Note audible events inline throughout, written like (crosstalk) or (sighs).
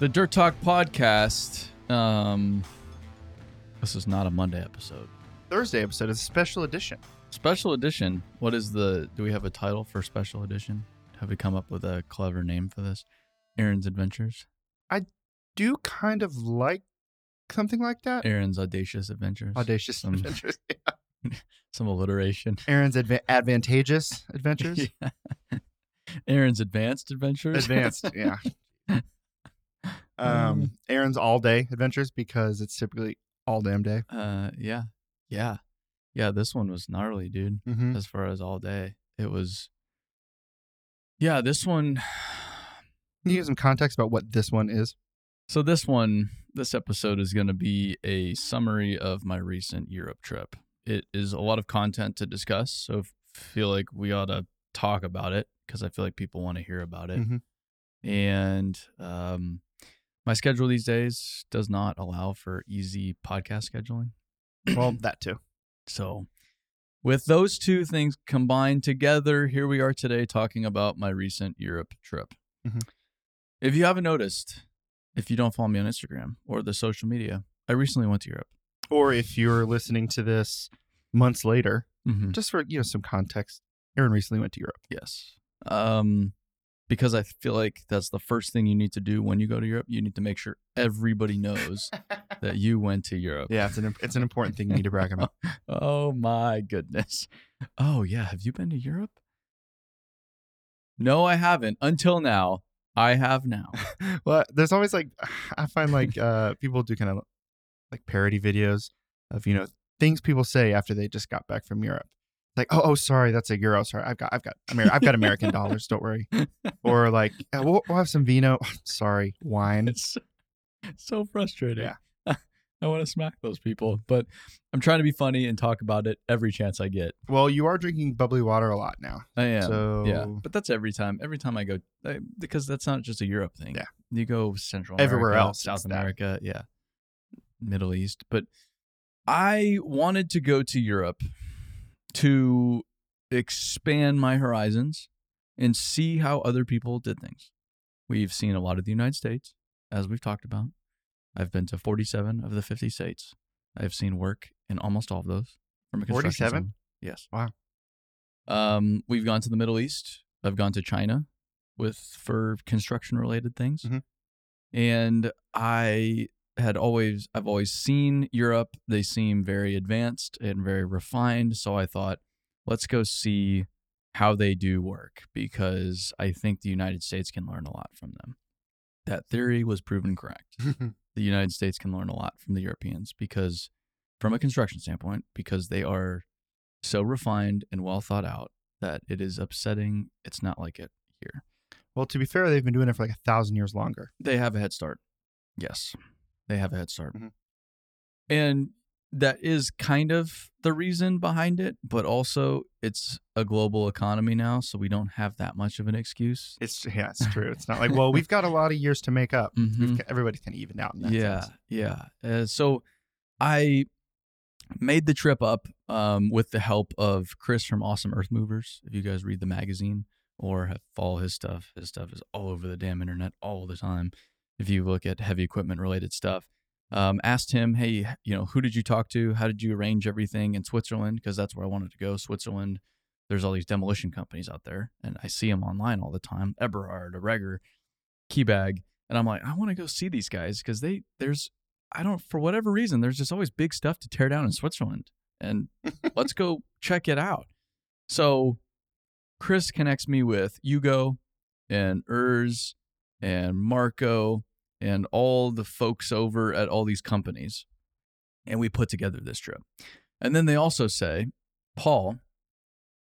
The Dirt Talk podcast. Um, this is not a Monday episode. Thursday episode is a special edition. Special edition. What is the? Do we have a title for special edition? Have we come up with a clever name for this? Aaron's Adventures. I do kind of like something like that. Aaron's Audacious Adventures. Audacious Some- adventures. (laughs) (laughs) Some alliteration. Aaron's adva- advantageous (laughs) adventures. Yeah. Aaron's Advanced Adventures. Advanced, yeah. Um, Aaron's all day adventures because it's typically all damn day. Uh, yeah, yeah, yeah. This one was gnarly, dude. Mm-hmm. as far as all day. It was, yeah, this one. Can you give some context about what this one is? So, this one, this episode is going to be a summary of my recent Europe trip. It is a lot of content to discuss. So, feel like we ought to talk about it because I feel like people want to hear about it. Mhm. And um, my schedule these days does not allow for easy podcast scheduling. Well, (clears throat) that too. So, with those two things combined together, here we are today talking about my recent Europe trip. Mhm. If you haven't noticed, if you don't follow me on Instagram or the social media, I recently went to Europe. Or if you're listening to this months later, Mm-hmm. just for you know some context, Aaron recently went to Europe. Yes. Um, because I feel like that's the first thing you need to do when you go to Europe. You need to make sure everybody knows that you went to Europe. Yeah, it's an it's an important thing you need to brag about. (laughs) oh my goodness. Oh yeah, have you been to Europe? No, I haven't. Until now, I have now. (laughs) well, there's always like I find like uh people do kind of like parody videos of you know things people say after they just got back from Europe. Like, oh, oh, sorry, that's a euro. Sorry, I've got, I've got, Amer- I've got American (laughs) dollars. Don't worry. Or like, "Uh, we'll, we'll have some vino. (laughs) sorry, wine. (laughs) It's so frustrating. Yeah. I want to smack those people, but I'm trying to be funny and talk about it every chance I get. Well, you are drinking bubbly water a lot now. I am. So yeah, but that's every time. Every time I go, I, because that's not just a Europe thing. Yeah. you go Central Everywhere else, South it's that. America, yeah, Middle East. But I wanted to go to Europe to expand my horizons and see how other people did things. We've seen a lot of the United States, as we've talked about. I've been to 47 of the 50 states. I've seen work in almost all of those. From a construction 47? standpoint. Yes. Wow. Um, we've gone to the Middle East. I've gone to China with for construction related things. Mhm. And I had always I've always seen Europe. They seem very advanced and very refined. So I thought, let's go see how they do work because I think the United States can learn a lot from them. That theory was proven correct (laughs) the United States can learn a lot from the Europeans because, from a construction standpoint, because they are so refined and well thought out that it is upsetting. It's not like it here. well, to be fair, they've been doing it for like a thousand years longer. They have a head start. Yes, they have a head start. Mhm. And that is kind of the reason behind it, but also it's a global economy now, so we don't have that much of an excuse. It's yeah, it's true. It's not like well, we've got a (laughs) lot of years to make up. Mhm. We've, everybody's kind of evened out in that yeah sense. yeah uh, so i made the trip up um, with the help of chris from awesome earth movers if you guys read the magazine or have follow his stuff. His stuff is all over the damn internet all the time. If you look at heavy equipment related stuff, um, asked him, hey, you know, who did you talk to? How did you arrange everything in Switzerland? Because that's where I wanted to go. Switzerland, there's all these demolition companies out there, and I see them online all the time. Eberhard, Aregger, Kibag, and I'm like, I want to go see these guys because they there's I don't for whatever reason there's just always big stuff to tear down in Switzerland, and let's (laughs) go check it out. So Chris connects me with Hugo and Urs and Marco and all the folks over at all these companies. And we put together this trip. And then they also say, Paul,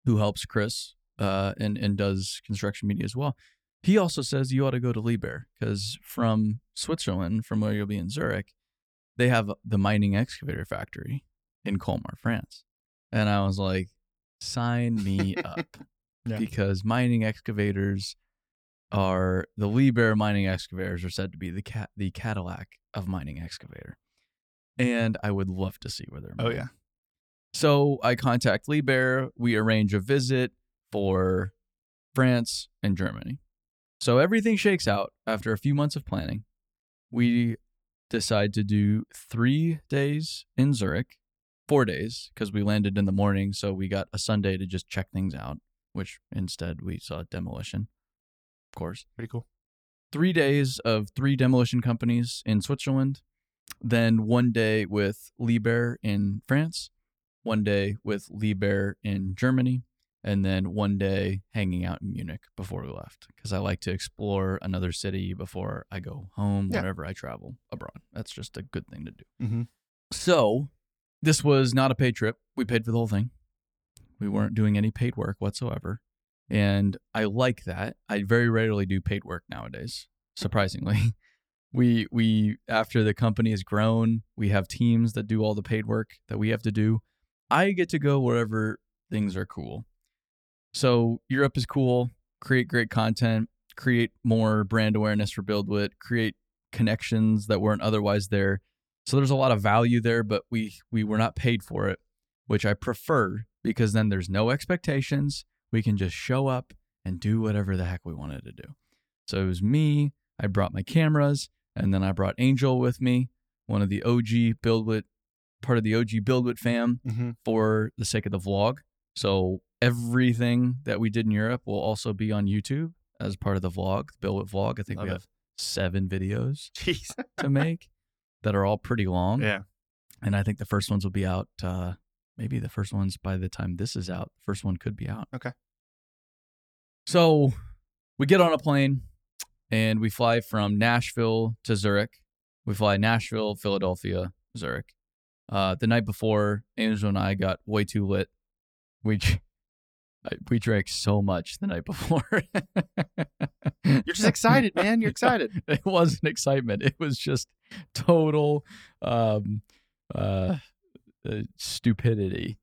who helps Chris uh, and, and does construction media as well, he also says you ought to go to Liebherr because from Switzerland, from where you'll be in Zurich, they have the mining excavator factory in Colmar, France. And I was like, sign me (laughs) up Yeah. because mining excavators are the Liebherr mining excavators are said to be the cat the Cadillac of mining excavator, and I would love to see where they're. Oh yeah. So I contact Liebherr. We arrange a visit for France and Germany. So everything shakes out after a few months of planning. We decide to do three days in Zurich, four days because we landed in the morning. So we got a Sunday to just check things out, which instead we saw demolition, course Pretty cool. three days of three demolition companies in Switzerland, then one day with Liebherr in France, one day with Liebherr in Germany, and then one day hanging out in Munich before we left because I like to explore another city before I go home Yeah. whenever I travel abroad. That's just a good thing to do. Mm-hmm. So, this was not a paid trip. We paid for the whole thing. We weren't doing any paid work whatsoever. And I like that. I very rarely do paid work nowadays, surprisingly. (laughs) We we after the company has grown, we have teams that do all the paid work that we have to do. I get to go wherever things are cool. So, Europe is cool, create great content, create more brand awareness for Buildwitt, create connections that weren't otherwise there. So there's a lot of value there, but we we were not paid for it, which I prefer because then there's no expectations. We can just show up and do whatever the heck we wanted to do. So it was me. I brought my cameras, and then I brought Angel with me, one of the OG Buildwitt, part of the OG Buildwitt fam, Mm-hmm. for the sake of the vlog. So everything that we did in Europe will also be on YouTube as part of the vlog, the Buildwitt vlog. I think Love we it. have seven videos (laughs) Jeez. to make that are all pretty long. yeah. And I think the first ones will be out. Uh, maybe the first ones by the time this is out, the first one could be out. Okay. So we get on a plane and we fly from Nashville to Zurich. We fly Nashville, Philadelphia, Zurich. Uh, the night before, Angel and I got way too lit. We we drank so much the night before. You're just excited, man. You're excited. (laughs) it wasn't excitement. It was just total um, uh, uh, stupidity.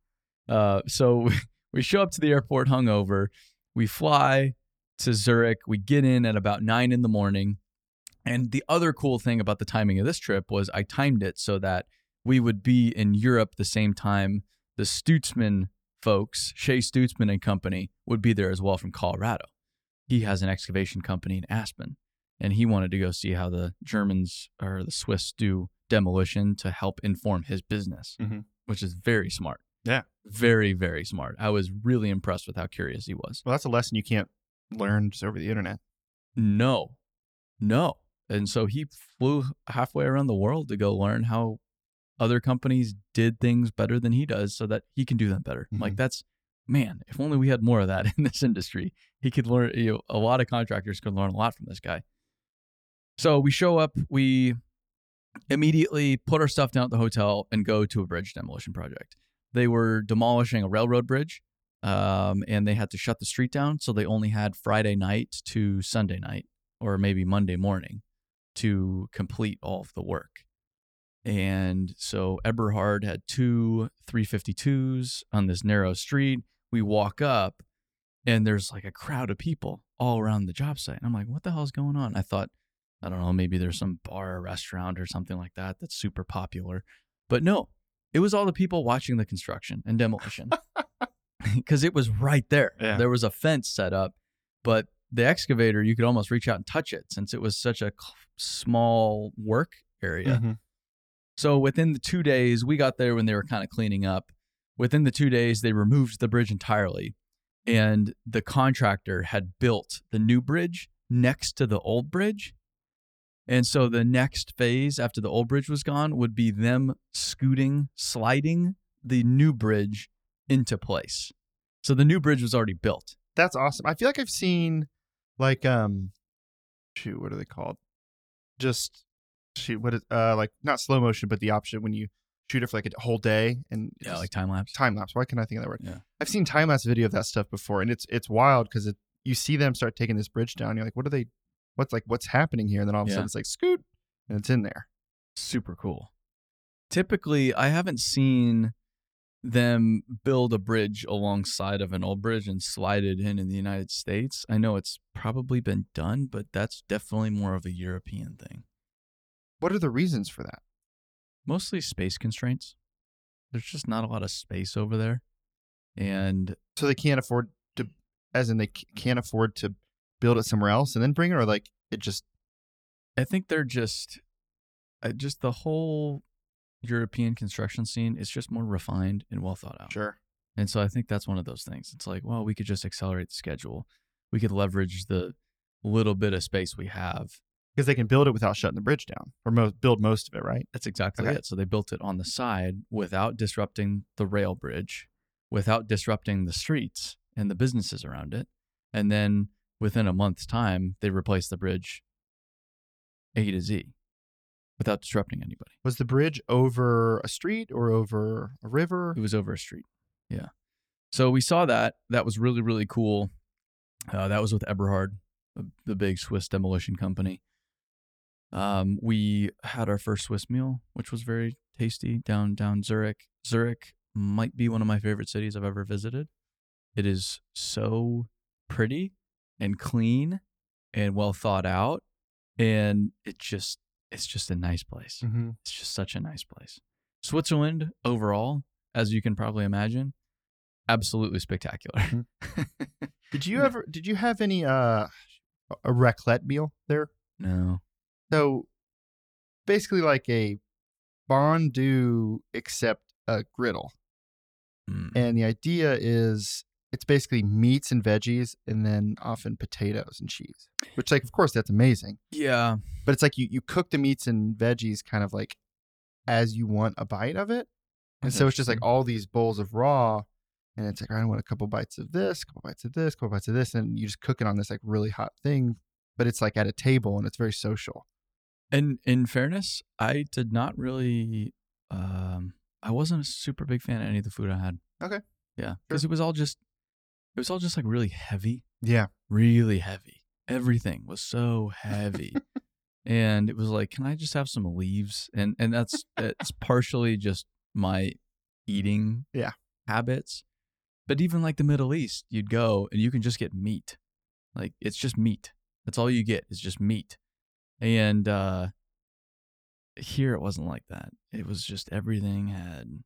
Uh, so (laughs) we show up to the airport hungover. We fly to Zurich. We get in at about nine in the morning. And the other cool thing about the timing of this trip was I timed it so that we would be in Europe the same time the Stutzman folks, Shay Stutzman and company, would be there as well from Colorado. He has an excavation company in Aspen and he wanted to go see how the Germans or the Swiss do demolition to help inform his business, Mhm. which is very smart. Yeah. Mm-hmm. Very, very smart. I was really impressed with how curious he was. Well, that's a lesson you can't learn just over the internet. No, no. And so he flew halfway around the world to go learn how other companies did things better than he does so that he can do them better. I'm Like, mm-hmm. that's, man, if only we had more of that (laughs) in this industry. He could learn, you know, a lot of contractors could learn a lot from this guy. So we show up, we immediately put our stuff down at the hotel and go to a bridge demolition project. They were demolishing a railroad bridge um, and they had to shut the street down. So they only had Friday night to Sunday night or maybe Monday morning to complete all of the work. And so Eberhard had two 352s on this narrow street. We walk up and there's like a crowd of people all around the job site. And I'm like, what the hell is going on? I thought, I don't know, maybe there's some bar or restaurant or something like that that's super popular. But no, it was all the people watching the construction and demolition (laughs) because it was right there. Yeah. There was a fence set up but the excavator you could almost reach out and touch it since it was such a small work area. Mhm. So within the two days, we got there when they were kind of cleaning up. Within the two days, they removed the bridge entirely. And the contractor had built the new bridge next to the old bridge. And so the next phase after the old bridge was gone would be them scooting, sliding the new bridge into place. So the new bridge was already built. That's awesome. I feel like I've seen like um shoot, what are they called? Just shoot, what is uh like not slow motion, but the option when you shoot it for like a whole day and Yeah, like time lapse. time lapse. Why can't I think of that word? Yeah. I've seen time lapse video of that stuff before, and it's it's wild because it you see them start taking this bridge down. You're like, what are they? What's like what's happening here? And then all of a Yeah. sudden it's like scoot, and it's in there. super cool. Typically, I haven't seen them build a bridge alongside of an old bridge and slide it in in the United States. I know it's probably been done, but that's definitely more of a European thing. What are the reasons for that? Mostly space constraints. There's just not a lot of space over there. Mm-hmm. And So they can't afford to, as in they can't afford to build it somewhere else and then bring it, or like it just I think they're just uh, just the whole European construction scene is just more refined and well thought out. sure. And so I think that's one of those things. It's like, well, we could just accelerate the schedule. We could leverage the little bit of space we have. Because they can build it without shutting the bridge down, or mo- build most of it, right? That's exactly Okay. it. So they built it on the side without disrupting the rail bridge, without disrupting the streets and the businesses around it. And then within a month's time, they replaced the bridge A to Z without disrupting anybody. Was the bridge over a street or over a river? It was over a street. Yeah. So we saw that. That was really, really cool. Uh, that was with Eberhard, the, big Swiss demolition company. Um, we had our first Swiss meal, which was very tasty down down Zurich. Zurich might be one of my favorite cities I've ever visited. It is so pretty and clean and well thought out, and it just it's just a nice place. Mm-hmm. It's just such a nice place. Switzerland overall, as you can probably imagine, absolutely spectacular. (laughs) Did you ever? Did you have any uh a raclette meal there? no. So basically, like a fondue except a griddle, Mm. and the idea is it's basically meats and veggies, and then often potatoes and cheese. Which, like, of course, that's amazing. Yeah. But it's like you you cook the meats and veggies kind of like as you want a bite of it, and so it's just like all these bowls of raw. And it's like I want a couple bites of this, a couple bites of this, a couple bites of this, and you just cook it on this like really hot thing, but it's like at a table and it's very social. And in fairness, I did not really. Um, I wasn't a super big fan of any of the food I had. Okay. Yeah, because it was all just, it was all just like really heavy, Yeah, really heavy. Everything was so heavy, (laughs) and it was like, can I just have some leaves? And and that's it's partially just my eating Yeah. habits, but even like the Middle East, you'd go and you can just get meat, like it's just meat. That's all you get is just meat, and uh here it wasn't like that. It was just everything had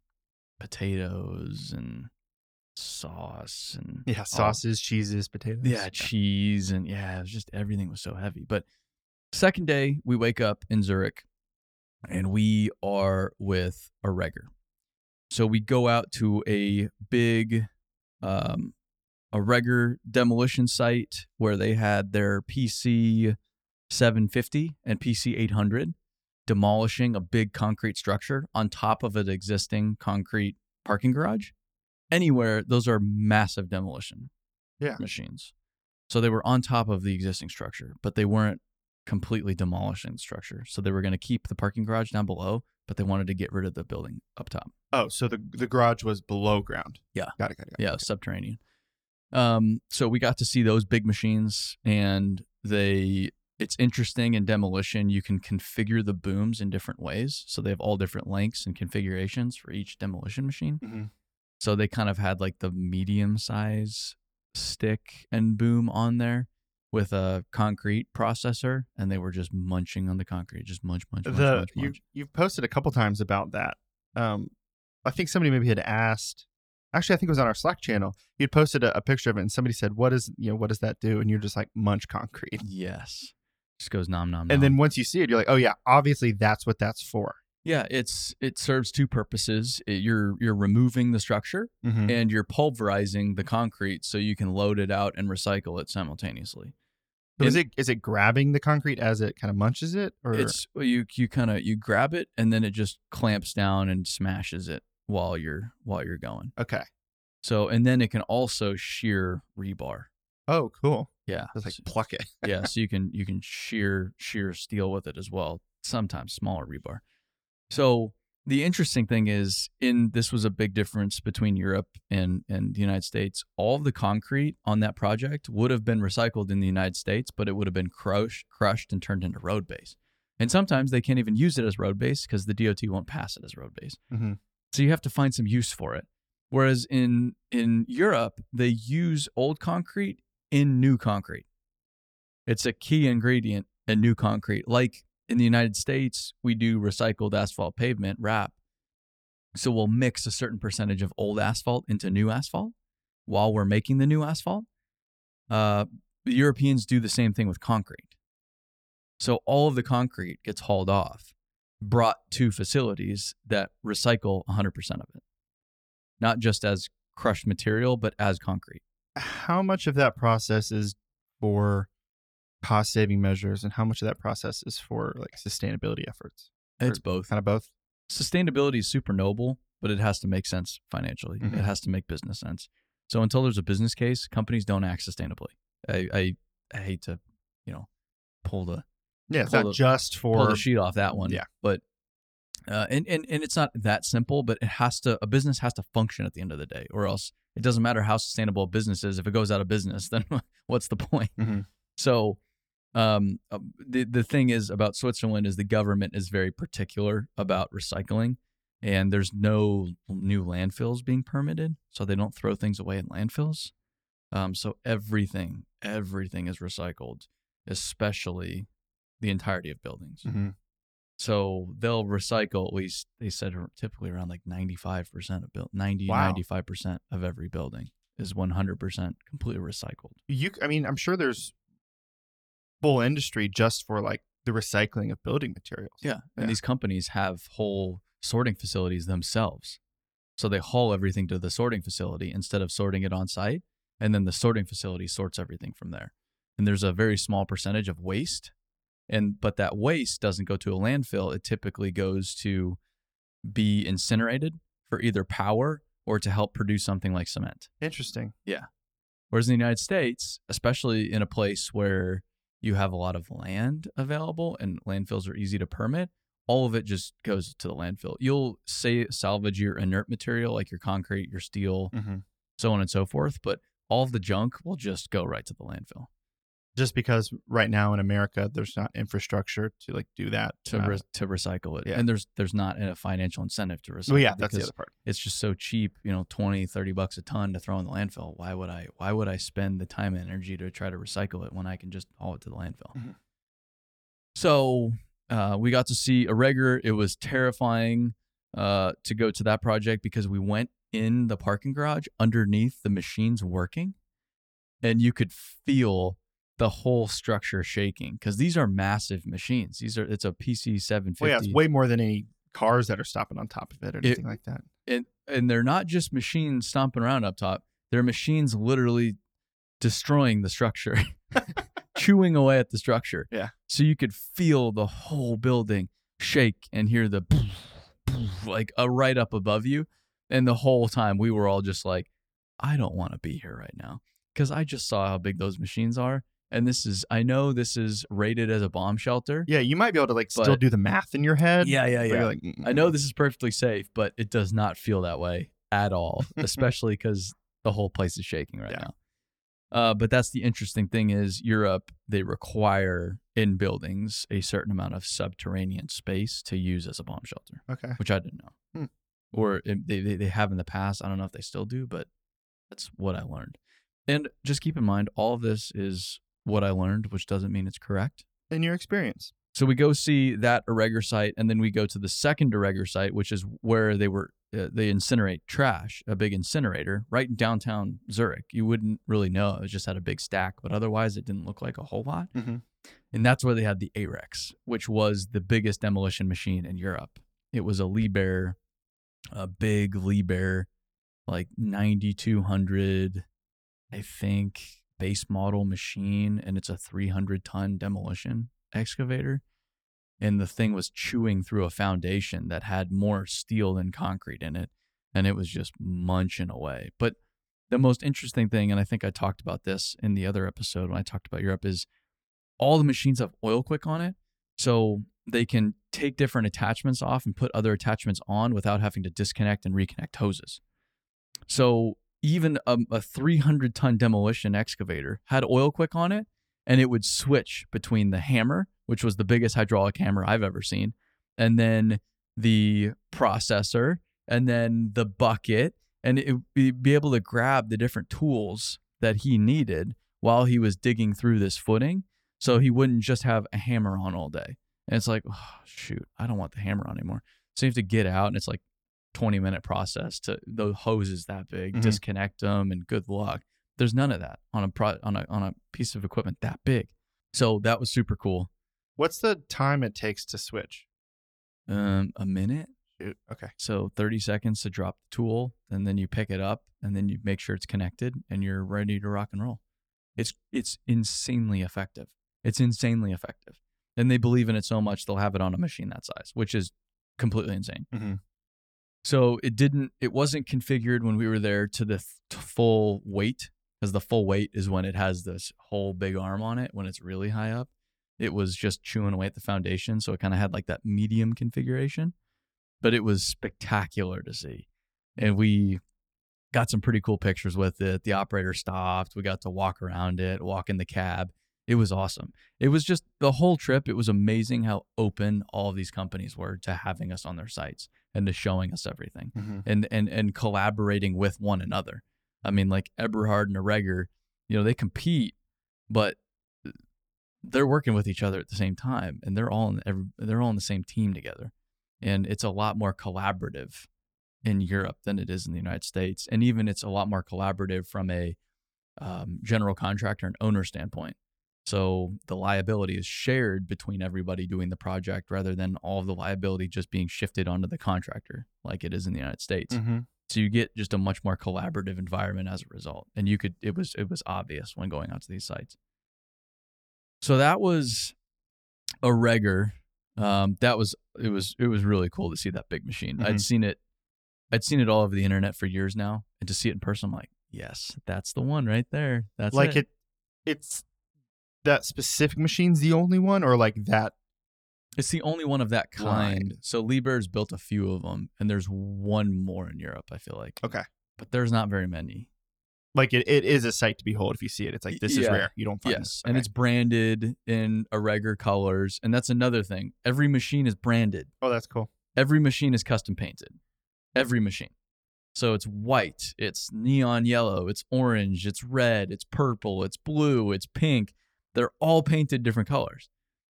potatoes and sauce and yeah, all- sauces, cheeses, potatoes. yeah, cheese and yeah, it was just everything was so heavy. But second day, we wake up in Zurich and we are with Aregger. So we go out to a big um Aregger demolition site where they had their PC 750 and PC 800 demolishing a big concrete structure on top of an existing concrete parking garage. Anywhere, those are massive demolition Yeah. machines. So they were on top of the existing structure, but they weren't completely demolishing the structure. So they were going to keep the parking garage down below, but they wanted to get rid of the building up top. Oh, so the the garage was below ground. Yeah. Got it. Got it. Got it. Yeah, subterranean. Um, so we got to see those big machines, and they. It's interesting in demolition. You can configure the booms in different ways, so they have all different lengths and configurations for each demolition machine. Mhm. So they kind of had like the medium size stick and boom on there with a concrete processor, and they were just munching on the concrete, just munch, munch, munch, The munch, you munch. you've posted a couple times about that. Um, I think somebody maybe had asked Actually, I think it was on our Slack channel. You had posted a, a picture of it, and somebody said, "What is you know what does that do?" And you're just like munch concrete. Yes. Just goes nom nom nom. And then once you see it, you're like, "Oh yeah, obviously that's what that's for." Yeah, it's it serves two purposes. It- you're you're removing the structure Mm-hmm. and you're pulverizing the concrete so you can load it out and recycle it simultaneously. So is it is it grabbing the concrete as it kind of munches it, or It's you you kind of you grab it and then it just clamps down and smashes it while you're while you're going. okay? So and then it can also shear rebar. Oh, cool. Yeah. Just like So- pluck it. yeah, (laughs) so you can you can shear shear steel with it as well. Sometimes smaller rebar. So the interesting thing is, in this was a big difference between Europe and and the United States. All the concrete on that project would have been recycled in the United States, but it would have been crushed crushed and turned into road base. And sometimes they can't even use it as road base because the DOT won't pass it as road base. Mm-hmm. So you have to find some use for it. Whereas in in Europe, they use old concrete in new concrete. It's a key ingredient in new concrete. Like in the United States, we do recycled asphalt pavement RAP. So we'll mix a certain percentage of old asphalt into new asphalt while we're making the new asphalt. Uh, the Europeans do the same thing with concrete. So all of the concrete gets hauled off, brought to facilities that recycle 100% of it, not just as crushed material, but as concrete. How much of that process is for cost saving measures, and how much of that process is for like sustainability efforts? It's Or both. Kind of both. Sustainability is super noble, but it has to make sense financially. Mhm. It has to make business sense. So until there's a business case, companies don't act sustainably. I, I, I hate to, you know, pull the Yeah, it's Pull not the- just pull for the sheet off that one. Yeah. But uh, and, and and it's not that simple, but it has to a business has to function at the end of the day, or else it doesn't matter how sustainable a business is. If it goes out of business, (laughs) then what's the point? Mhm. So um, uh, the the thing is about Switzerland is the government is very particular about recycling, and there's no new landfills being permitted, so they don't throw things away in landfills. Um, so everything everything is recycled, especially the entirety of buildings. Mhm. So they'll recycle at least they said typically around like 95% of build 90 Wow. 95% of every building is 100% completely recycled. you. I mean, I'm sure there's full industry just for like the recycling of building materials. Yeah. And Yeah. these companies have whole sorting facilities themselves. So they haul everything to the sorting facility instead of sorting it on site. And then the sorting facility sorts everything from there. And there's a very small percentage of waste. And but that waste doesn't go to a landfill. It typically goes to be incinerated for either power or to help produce something like cement. Interesting. Yeah. Whereas in the United States, especially in a place where you have a lot of land available and landfills are easy to permit, all of it just goes to the landfill. You'll say salvage your inert material like your concrete, your steel, Mm-hmm. so on and so forth, but all of the junk will just go right to the landfill Just because right now in America there's not infrastructure to like do that. to uh, re- to recycle it. yeah. And there's there's not a financial incentive to recycle. well, yeah, that's the other part. it's just so cheap, you know, 20, 30 bucks a ton to throw in the landfill. Why would I why would I spend the time and energy to try to recycle it when I can just haul it to the landfill? Mhm. So uh, we got to see Aregger. It was terrifying uh, to go to that project because we went in the parking garage underneath the machines working, and you could feel the whole structure shaking because these are massive machines. These are it's a PC seven Well, yeah, it's way more than any cars that are stopping on top of it or anything like that. and and they're not just machines stomping around up top. They're machines literally destroying the structure, (laughs) chewing away at the structure. Yeah. So you could feel the whole building shake and hear the (laughs) like a right up above you. And the whole time we were all just like, I don't want to be here right now because I just saw how big those machines are. And this is, I know this is rated as a bomb shelter. Yeah, you might be able to like still do the math in your head. Yeah, yeah, yeah. like, I know this is perfectly safe, but it does not feel that way at all, (laughs) especially because the whole place is shaking right Yeah. now. Uh, but that's the interesting thing is Europe, they require in buildings a certain amount of subterranean space to use as a bomb shelter, Okay. which I didn't know. Hmm. Or it, they, they, they have in the past. I don't know if they still do, but that's what I learned. And just keep in mind, all of this is what I learned, which doesn't mean it's correct. In your experience. So we go see that Aregger site, and then we go to the second Aregger site, which is where they were uh, they incinerate trash, a big incinerator right in downtown Zurich. You wouldn't really know it just had a big stack, but otherwise it didn't look like a whole lot. Mm-hmm. And that's where they had the Arex, which was the biggest demolition machine in Europe. It was a Liebherr, a big Liebherr, like 9200, I think, base model machine. And it's a 300 ton demolition excavator. And the thing was chewing through a foundation that had more steel than concrete in it. And it was just munching away. But the most interesting thing, and I think I talked about this in the other episode when I talked about Europe, is all the machines have OilQuick on it. So they can take different attachments off and put other attachments on without having to disconnect and reconnect hoses. So even a, a 300 ton demolition excavator had OilQuick on it and it would switch between the hammer, which was the biggest hydraulic hammer I've ever seen, and then the processor, and then the bucket, and it would be, able to grab the different tools that he needed while he was digging through this footing so he wouldn't just have a hammer on all day. And it's like, oh, shoot, I don't want the hammer on anymore. So you have to get out, and it's like 20 minute process to the hoses that big, Mhm. disconnect them, and good luck. There's none of that on a pro, on a on a piece of equipment that big. So that was super cool. What's the time it takes to switch? Um, a minute, Shoot. Okay. so 30 seconds to drop the tool, and then you pick it up, and then you make sure it's connected, and you're ready to rock and roll. It's it's insanely effective. It's insanely effective, and they believe in it so much they'll have it on a machine that size, which is completely insane. Mhm. So it didn't. It wasn't configured when we were there to the th- full weight, because the full weight is when it has this whole big arm on it when it's really high up. It was just chewing away at the foundation, so it kind of had like that medium configuration, but it was spectacular to see, and we got some pretty cool pictures with it. The operator stopped. We got to walk around it, walk in the cab. It was awesome. It was just the whole trip. It was amazing how open all these companies were to having us on their sites and to showing us everything Mhm. and and and collaborating with one another. I mean, like Eberhard and Aregger, you know, they compete, but they're working with each other at the same time, and they're all in every, they're all in the same team together, and it's a lot more collaborative in Europe than it is in the United States, and even it's a lot more collaborative from a um, general contractor and owner standpoint. So the liability is shared between everybody doing the project rather than all of the liability just being shifted onto the contractor like it is in the United States. Mhm. So you get just a much more collaborative environment as a result. And you could it was it was obvious when going out to these sites. So that was Aregger. Um, that was it was it was really cool to see that big machine. I'd Mhm. seen it I'd seen it all over the internet for years now. And to see it in person, I'm like, yes, that's the one right there. That's like it. it. It's that specific machine's the only one, or like that. It's the only one of that kind. Right. So Liebherr's built a few of them, and there's one more in Europe. I feel like, Okay. but there's not very many. Like it, it is a sight to behold if you see it. It's like this is rare. You don't find Yes, this. and it's branded in Aregger colors, and that's another thing. Every machine is branded. oh, that's cool. Every machine is custom painted. Every machine. So it's white, it's neon yellow, it's orange, it's red, it's purple, it's blue, it's pink. They're all painted different colors.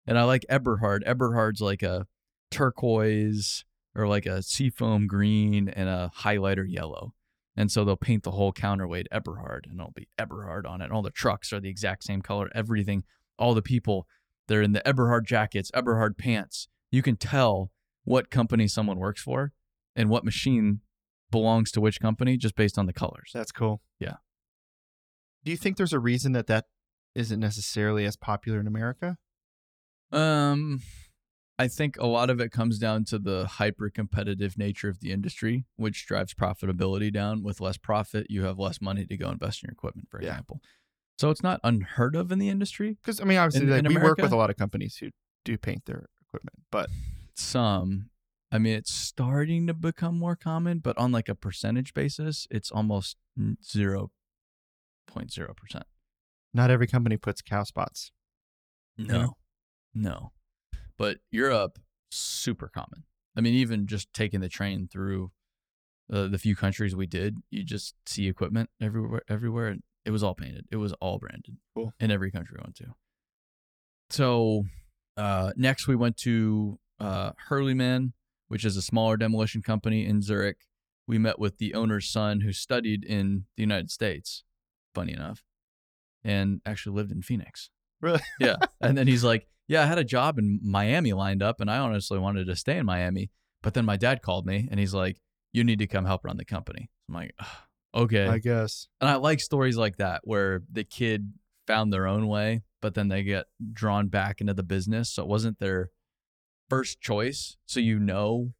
And I like Eberhard. Eberhard's like a turquoise or like a seafoam green and a highlighter yellow. And so they'll paint the whole counterweight Eberhard and it'll be Eberhard on it. And all the trucks are the exact same color. Everything, all the people, they're in the Eberhard jackets, Eberhard pants. You can tell what company someone works for and what machine belongs to which company just based on the colors. That's cool. Yeah. Do you think there's a reason that that isn't necessarily as popular in America? Um, I think a lot of it comes down to the hyper competitive nature of the industry, which drives profitability down. With less profit, you have less money to go invest in your equipment, for Yeah. example. So it's not unheard of in the industry. Because I mean, obviously, In- like, in we work with a lot of companies who do paint their equipment, but Some, I mean, it's starting to become more common, but on like a percentage basis, it's almost zero point zero percent. Not every company puts cow spots. No, no. But Europe, super common. I mean, even just taking the train through uh, the few countries we did, you just see equipment everywhere. Everywhere, and it was all painted. It was all branded. Cool. In every country we went to. So uh, next, we went to uh, Hurleyman, which is a smaller demolition company in Zurich. we met with the owner's son who studied in the United States, funny enough, and actually lived in Phoenix. Really? (laughs) Yeah. and then he's like, Yeah, I had a job in Miami lined up, and I honestly wanted to stay in Miami. But then my dad called me and he's like, You need to come help run the company. I'm like, "Ugh, Okay. I guess. and I like stories like that where the kid found their own way, but then they get drawn back into the business. So it wasn't their first choice. So you know,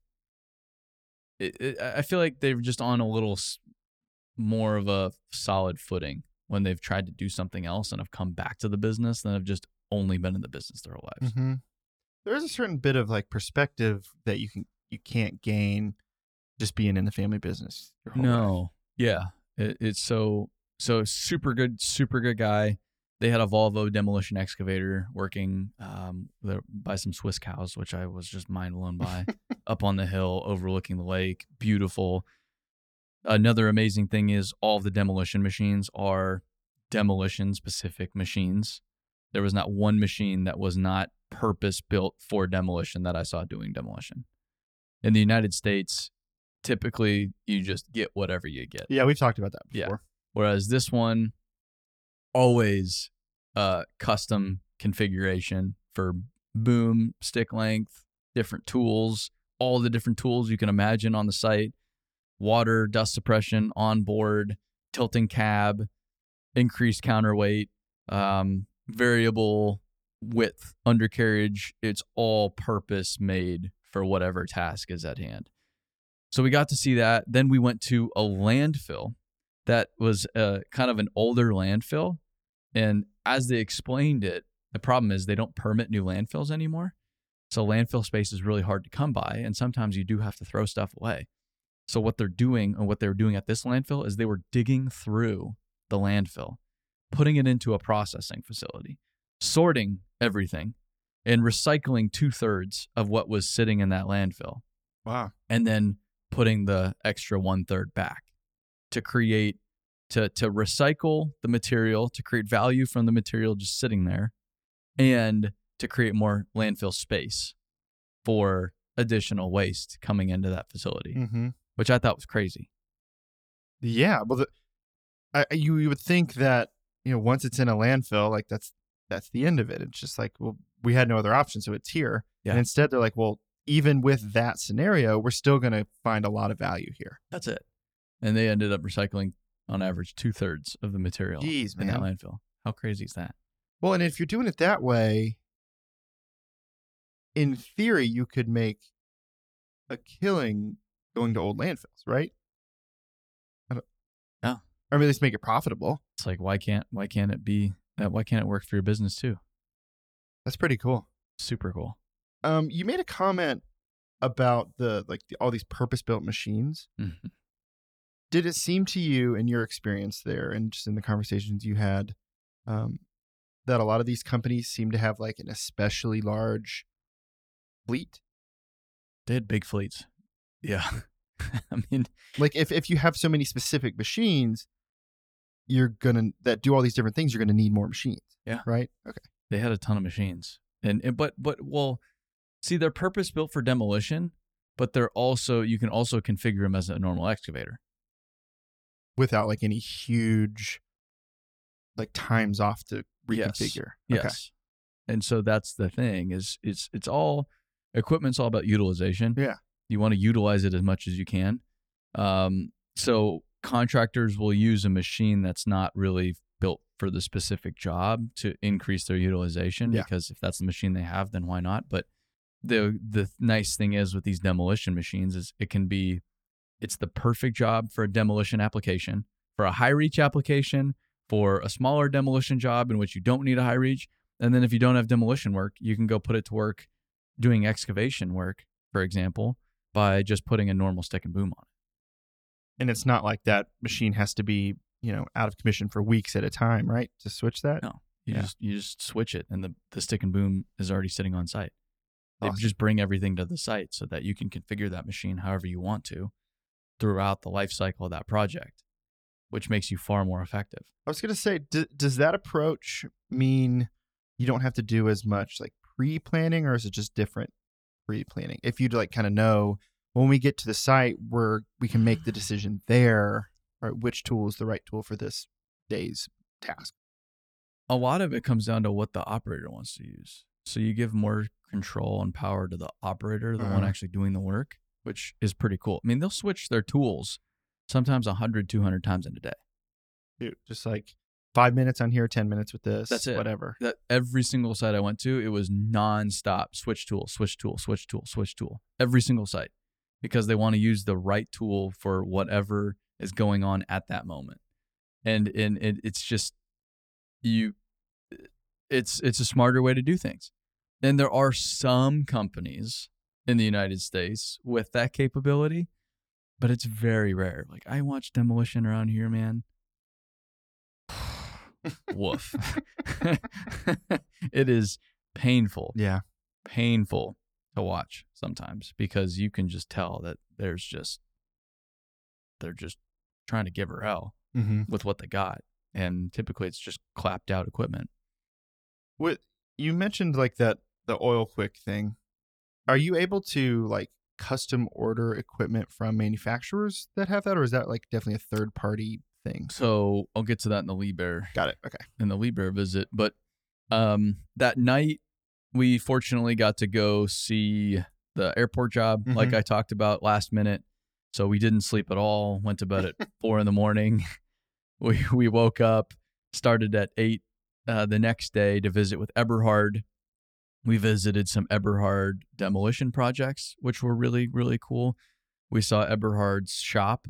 it, it, I feel like they're just on a little more of a solid footing when they've tried to do something else and have come back to the business than have just only been in the business their whole lives. hmm There is a certain bit of like perspective that you can you can't gain just being in the family business. your whole life. No, yeah, it, it's so so super good, super good guy. They had a Volvo demolition excavator working um, there by some Swiss cows, which I was just mind blown by, (laughs) up on the hill overlooking the lake. Beautiful. Another amazing thing is all the demolition machines are demolition specific machines. There was not one machine that was not purpose built for demolition that I saw doing demolition. In the United States, typically you just get whatever you get. Yeah, we've talked about that Yeah. before. Whereas this one, always uh, custom configuration for boom, stick length, different tools, all the different tools you can imagine on the site, water, dust suppression on board, tilting cab, increased counterweight, um, variable width undercarriage. It's all purpose made for whatever task is at hand. So we got to see that. Then we went to a landfill that was uh, kind of an older landfill. And as they explained it, the problem is they don't permit new landfills anymore. So landfill space is really hard to come by. And sometimes you do have to throw stuff away. So what they're doing and what they were doing at this landfill is they were digging through the landfill, putting it into a processing facility, sorting everything, and recycling two thirds of what was sitting in that landfill Wow. and then putting the extra one third back to create to to recycle the material to create value from the material just sitting there and to create more landfill space for additional waste coming into that facility Mm-hmm. Which i thought was crazy Yeah. Well, the, I, you you would think that you know once it's in a landfill, like that's that's the end of it. It's just like well, we had no other option, so it's here. Yeah. And instead, they're like, well, even with that scenario, we're still going to find a lot of value here. that's it and they ended up recycling on average two-thirds of the material Jeez, in that landfill how crazy is that Well, and if you're doing it that way, in theory, you could make a killing going to old landfills, right? I don't, Yeah. Or at least make it profitable. it's like why can't why can't it be uh, why can't it work for your business too That's pretty cool. super cool Um, you made a comment about the like the, all these purpose-built machines. Mhm. Did it seem to you, in your experience there, and just in the conversations you had, um, that a lot of these companies seem to have like an especially large fleet? They had big fleets. Yeah. (laughs) I mean, like if, if you have so many specific machines you're gonna that do all these different things you're gonna need more machines Yeah. right okay they had a ton of machines. And, and but but well, see they're purpose built for demolition, but they're also you can also configure them as a normal excavator. without like any huge like times off to reconfigure. Yes. reconfigure Yes. And so that's the thing is it's it's all equipment's all about utilization. Yeah. You want to utilize it as much as you can. Um so contractors will use a machine that's not really built for the specific job to increase their utilization Yeah. because if that's the machine they have then why not? But the the nice thing is with these demolition machines is it can be it's the perfect job for a demolition application, for a high reach application, for a smaller demolition job in which you don't need a high reach. And then if you don't have demolition work, you can go put it to work doing excavation work, for example, by just putting a normal stick and boom on it. and it's not like that machine has to be you know out of commission for weeks at a time right to switch that No. You Yeah. just you just switch it and the, the stick and boom is already sitting on site. They Awesome. just bring everything to the site so that you can configure that machine however you want to throughout the life cycle of that project, which makes you far more effective. i was gonna say d- does that approach mean you don't have to do as much like pre-planning or is it just different pre-planning if you'd like kind of know when we get to the site where we can make the (sighs) decision there, right? Which tool is the right tool for this day's task? A lot of it comes down to what the operator wants to use. So you give more control and power to the operator, the one Uh-huh. actually doing the work, which is pretty cool. I mean, they'll switch their tools sometimes 100, 200 times in a day. Dude, just like five minutes on here, 10 minutes with this, That's it. whatever. That every single site I went to, it was nonstop switch tool, switch tool, switch tool, switch tool. Every single site because they want to use the right tool for whatever is going on at that moment. And and it, it's just you it's it's a smarter way to do things. And there are some companies in the United States with that capability, but it's very rare. Like I watch demolition around here, man. Woof. (laughs) it is painful, Yeah. painful to watch sometimes because you can just tell that there's just they're just trying to give her hell Mm-hmm. with what they got. And typically it's just clapped out equipment. What you mentioned, like that, the OilQuick thing. Are you able to like custom order equipment from manufacturers that have that, or is that like definitely a third party thing? So I'll get to that in the Liebherr Got it. Okay. in the Liebherr visit. But um, that night, we fortunately got to go see the airport job, like Mhm. I talked about last minute. So we didn't sleep at all. Went to bed at (laughs) four in the morning. We we woke up, started at eight uh, the next day to visit with Eberhard. We visited some Eberhard demolition projects, which were really really cool. We saw Eberhard's shop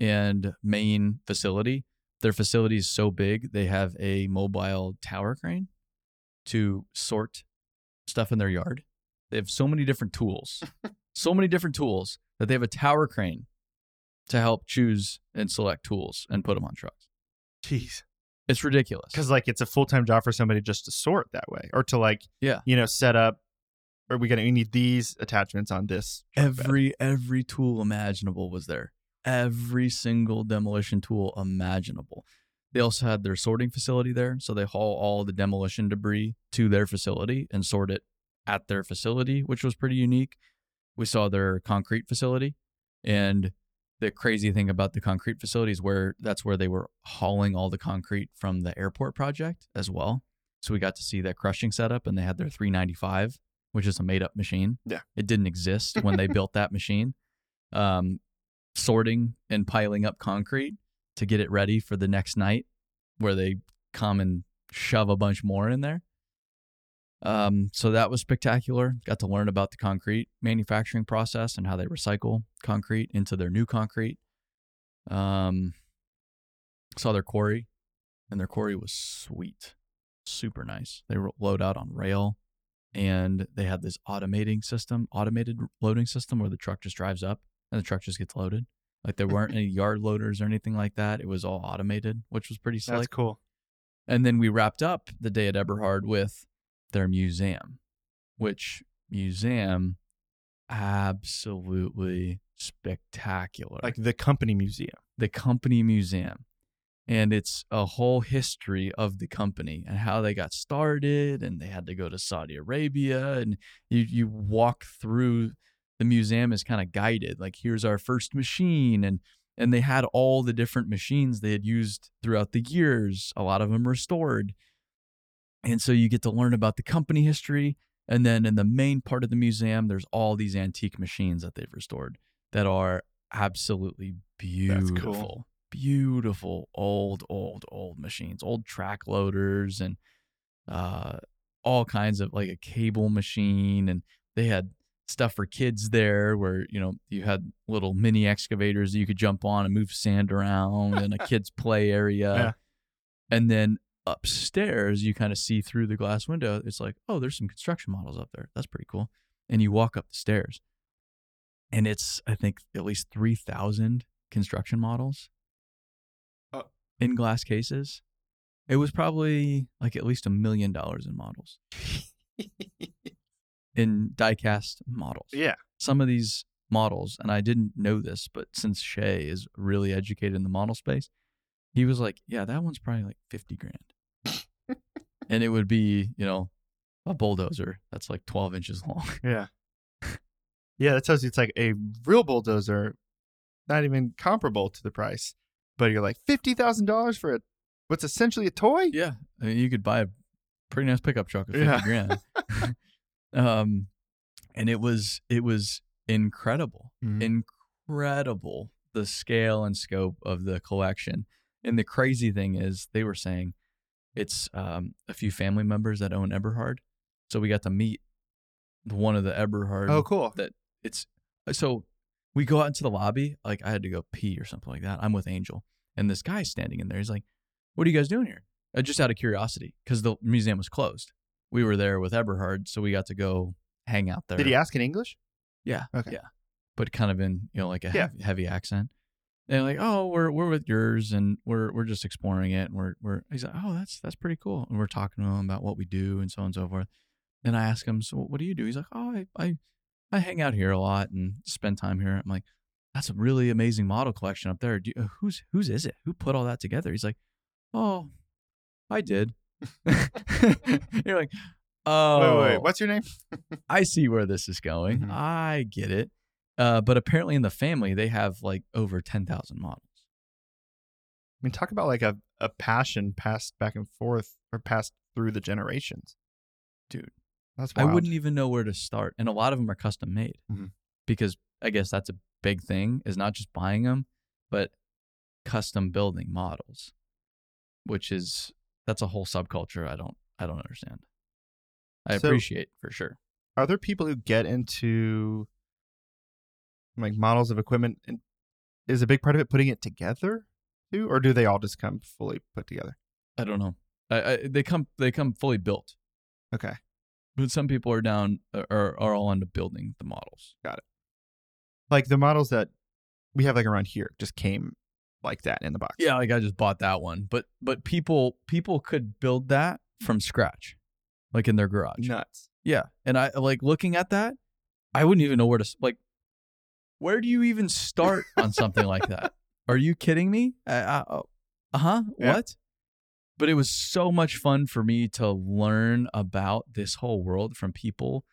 and main facility their facility is so big they have a mobile tower crane to sort stuff in their yard they have so many different tools (laughs) so many different tools that they have a tower crane to help choose and select tools and put them on trucks Jeez. it's ridiculous Because like it's a full time job for somebody just to sort that way, or to like Yeah. you know set up. Are we gonna we need these attachments on this. truck bed. every every tool imaginable was there every single demolition tool imaginable. They also had their sorting facility there so they haul all the demolition debris to their facility and sort it at their facility which was pretty unique. We saw their concrete facility and the crazy thing about the concrete facility is where that's where they were hauling all the concrete from the airport project as well. So we got to see that crushing setup and they had their 395 which is a made up machine. Yeah. it didn't exist when they (laughs) built that machine. Um, sorting and piling up concrete to get it ready for the next night where they come and shove a bunch more in there. Um, so that was spectacular. Got to learn about the concrete manufacturing process and how they recycle concrete into their new concrete. Um, saw their quarry and their quarry was sweet super nice. They load out on rail and they had this automating system automated loading system where the truck just drives up and the truck just gets loaded like there weren't (laughs) any yard loaders or anything like that it was all automated which was pretty slick That's cool. and then we wrapped up the day at Eberhard with their museum, which museum absolutely spectacular. Like the company museum. the company museum. And it's a whole history of the company and how they got started and they had to go to Saudi Arabia and you you walk through the museum is kind of guided like here's our first machine and and they had all the different machines they had used throughout the years a lot of them restored and so you get to learn about the company history and then in the main part of the museum there's all these antique machines that they've restored that are absolutely beautiful cool. beautiful old old old machines old track loaders and uh all kinds of like a cable machine and they had stuff for kids there where you know you had little mini excavators that you could jump on and move sand around and a (laughs) kids play area. Yeah. and then upstairs you kind of see through the glass window it's like oh there's some construction models up there. That's pretty cool. And you walk up the stairs. And it's i think at least 3000 construction models Oh. in glass cases. It was probably like at least a million dollars in models (laughs) in die-cast models yeah. some of these models, and I didn't know this, but since Shay is really educated in the model space, he was like, "Yeah, that one's probably like fifty grand," (laughs) and it would be, you know, a bulldozer that's like twelve inches long. (laughs) Yeah. Yeah, that tells you it's like a real bulldozer, not even comparable to the price. But you're like fifty thousand dollars for a what's essentially a toy. Yeah, I mean, you could buy a pretty nice pickup truck at fifty Yeah. grand. (laughs) um, and it was it was incredible, Mhm. incredible the scale and scope of the collection. And the crazy thing is, they were saying it's um, a few family members that own Eberhard, so we got to meet one of the Eberhard. Oh, cool. that it's so we go out into the lobby like i had to go pee or something like that i'm with angel and this guy's standing in there he's like what are you guys doing here uh, just out of curiosity because the museum was closed we were there with eberhard so we got to go hang out there Did he ask in English? yeah Okay. yeah but kind of in you know like a Yeah. heavy, heavy accent. And like oh we're we're with yours and we're we're just exploring it and we're we're he's like oh that's that's pretty cool and we're talking to him about what we do and so on and so forth. And I ask him so what do you do? He's like oh I I, I hang out here a lot and spend time here. I'm like that's a really amazing model collection up there. Do you, who's whose is it? Who put all that together? He's like oh I did (laughs) you're like oh Wait, wait, what's your name? (laughs) I see where this is going. Mhm. I get it. Uh, but apparently in the family, they have like over 10,000 models. I mean, talk about like a, a passion passed back and forth or passed through the generations. Dude, That's I wouldn't even know where to start. And a lot of them are custom made Mhm. because I guess that's a big thing is not just buying them, but custom building models, which is, that's a whole subculture I don't, I don't understand. I So- appreciate for sure. Are there people who get into like models of equipment and is a big part of it putting it together too? Or do they all just come fully put together? I don't know. I, I, they come, they come fully built, Okay. but some people are down, are, are all into building the models. Got it. Like the models that we have like around here just came like that in the box. Yeah, like I just bought that one, but but people people could build that from scratch, like in their garage. Nuts. Yeah, and I like looking at that, I wouldn't even know where to like. Where do you even start on something like that? (laughs) Are you kidding me? Uh huh. Yeah. What? But it was so much fun for me to learn about this whole world from people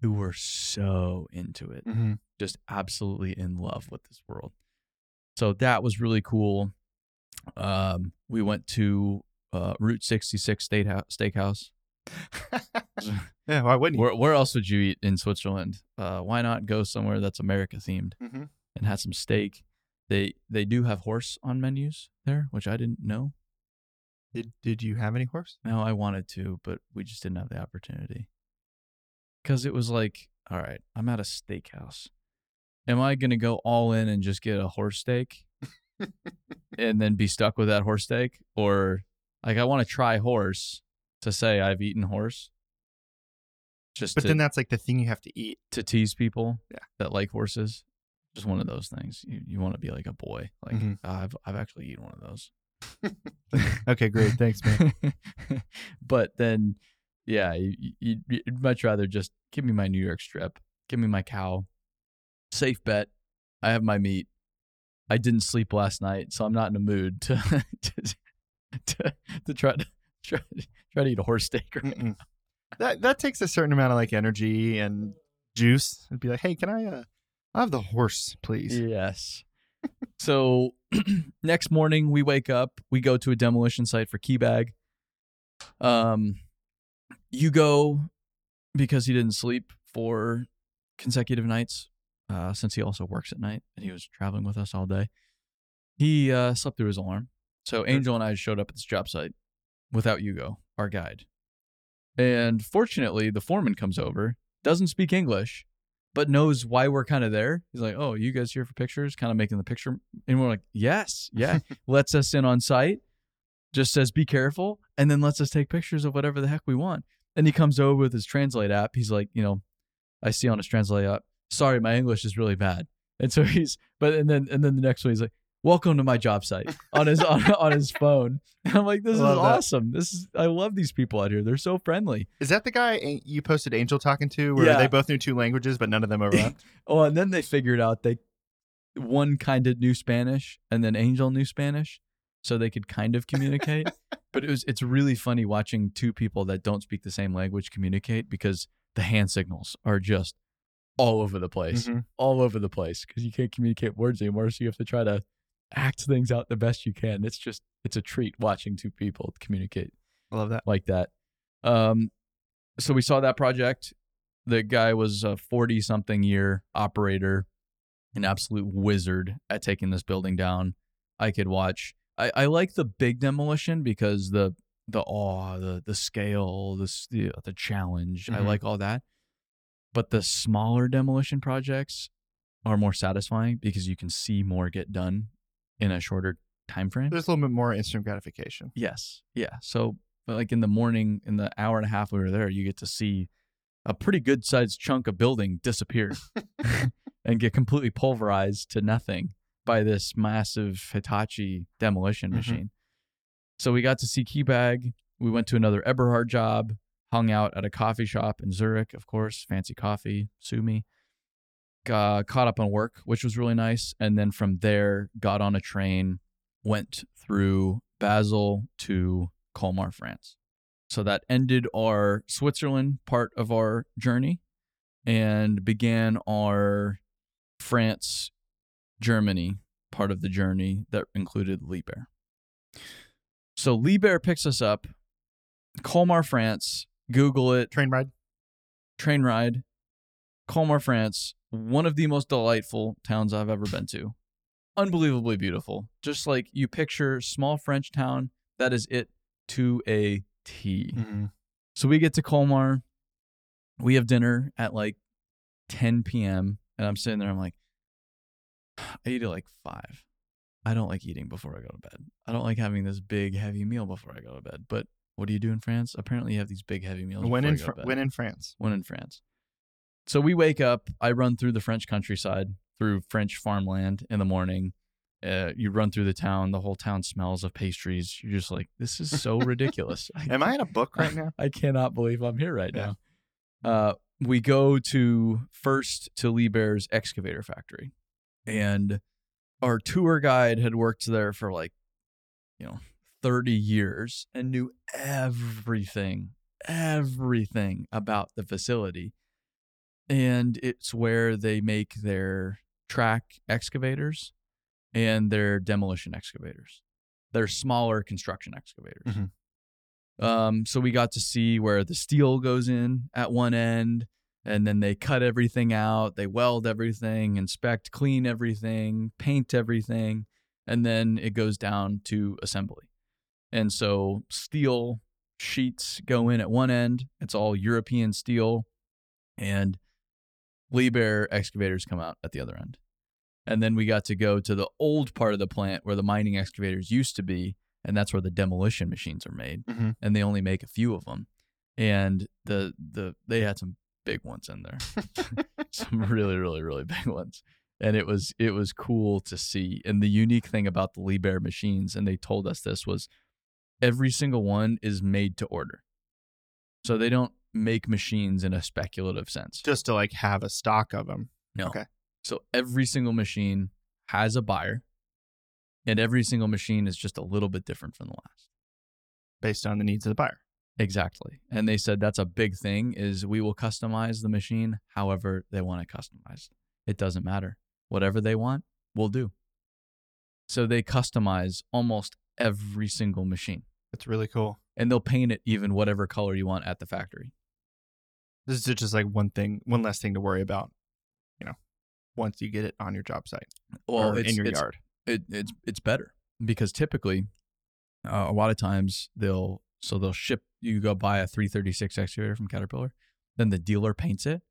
who were so into it Mm-hmm. just absolutely in love with this world. So that was really cool. Um, we went to uh, Route 66 State House, Steakhouse. (laughs) yeah, why wouldn't you? Where, where else would you eat in Switzerland? Uh, why not go somewhere that's America themed Mm-hmm. and have some steak? They they do have horse on menus there, which I didn't know. Did Did you have any horse? No, I wanted to, but we just didn't have the opportunity. Because it was like, all right, I'm at a steakhouse. Am I going to go all in and just get a horse steak and then be stuck with that horse steak? Or, like, I want to try horse to say I've eaten horse just But to, then that's like the thing you have to eat. to tease people Yeah. that like horses. Just one of those things. You, you want to be like a boy. Like, Mhm. "Ah, I've, I've actually eaten one of those. (laughs) Okay, great. Thanks, man. (laughs) but then, yeah, you, you'd much rather just give me my New York strip, give me my cow. Safe bet. I have my meat. I didn't sleep last night, so I'm not in a mood to (laughs) to, to, to try to try, try to eat a horse steak. Right? That that takes a certain amount of like energy and juice. And be like, hey, can I? uh I have the horse, please. Yes. so (clears throat) next morning we wake up, we go to a demolition site for Kibag. Um you go because he didn't sleep for consecutive nights, uh, since he also works at night and he was traveling with us all day. He uh, slept through his alarm. So Angel and I showed up at this job site without Hugo, our guide. And fortunately, the foreman comes over, doesn't speak English, but knows why we're kind of there. He's like, "Oh, you guys here for pictures?" Kind of making the picture, and we're like, "Yes, yeah." (laughs) lets us in on site, just says, "Be careful," and then lets us take pictures of whatever the heck we want. And he comes over with his Translate app. He's like, you know, I see on his Translate app. Sorry, my English is really bad. And so (laughs) he's, but and then and then the next one he's like, "Welcome to my job site" on his on, (laughs) on his phone. And I'm like, "This is that. awesome. This is I love these people out here. They're so friendly." Is that the guy you posted Angel talking to, where Yeah. they both knew two languages but none of them (laughs) overlapped? Oh, and then they figured out they one kind of knew Spanish and then Angel knew Spanish, so they could kind of communicate. but it was it's really funny watching two people that don't speak the same language communicate because the hand signals are just all over the place, Mhm. all over the place because you can't communicate words anymore. So you have to try to act things out the best you can. It's just it's a treat watching two people communicate I love that. like that. Um, so we saw that project. The guy was a 40 something year operator, an absolute wizard at taking this building down. I could watch. I, I like the big demolition because the the awe, the the scale, the the, the challenge. I Mhm. like all that. But the smaller demolition projects are more satisfying because you can see more get done in a shorter time frame. There's a little bit more instant gratification. Yes. Yeah. So, but like in the morning, in the hour and a half we were there, you get to see a pretty good sized chunk of building disappear (laughs) (laughs) and get completely pulverized to nothing by this massive Hitachi demolition Mhm. machine. So we got to see Kibag. We went to another Eberhard job, hung out at a coffee shop in Zurich, of course, fancy coffee, sue me. Got uh, caught up on work, which was really nice. And then from there, got on a train, went through Basel to Colmar, France. So that ended our Switzerland part of our journey and began our France, Germany part of the journey that included Liebherr. So Liebherr picks us up, Colmar, France. Google it, Train ride. train ride, Colmar, France. One of the most delightful towns I've ever been to. Unbelievably beautiful. Just like you picture small French town, that is it to a T. Mhm. So we get to Colmar. We have dinner at like 10 p.m. And I'm sitting there. I'm like, I eat at like five. I don't like eating before I go to bed. I don't like having this big, heavy meal before I go to bed. But what do you do in France? Apparently, you have these big, heavy meals. When in Fr- when in France. when in France. So we wake up. I run through the French countryside, through French farmland in the morning. Uh, you run through the town. The whole town smells of pastries. You're just like, this is so (laughs) ridiculous. Am I in a book right (laughs) now? I cannot believe I'm here right Yeah. now. Uh, we go to first to Liebherr's excavator factory, and our tour guide had worked there for like, you know, 30 years and knew everything, everything about the facility. And it's where they make their track excavators and their demolition excavators. They're smaller construction excavators. Mhm. Um, so we got to see where the steel goes in at one end, and then they cut everything out, they weld everything, inspect, clean everything, paint everything, and then it goes down to assembly. And so steel sheets go in at one end, it's all European steel, and Liebherr excavators come out at the other end. And then we got to go to the old part of the plant where the mining excavators used to be, and that's where the demolition machines are made Mhm. and they only make a few of them. And the the they had some big ones in there, (laughs) some really really really big ones, and it was it was cool to see. And the unique thing about the Liebherr machines, and they told us this was, every single one is made to order, so they don't make machines in a speculative sense. Just to like have a stock of them. No. Okay. So every single machine has a buyer, and every single machine is just a little bit different from the last. based on the needs of the buyer. Exactly. And they said that's a big thing is we will customize the machine however they want it customized. It doesn't matter. Whatever they want, we'll do. So they customize almost every single machine. That's really cool. And they'll paint it even whatever color you want at the factory. This is just like one thing, one less thing to worry about. You know, once you get it on your job site Well, or it's, in your it's, yard. it, it's it's better because typically uh, a lot of times they'll so they'll ship you go buy a 336 excavator from Caterpillar then the dealer paints it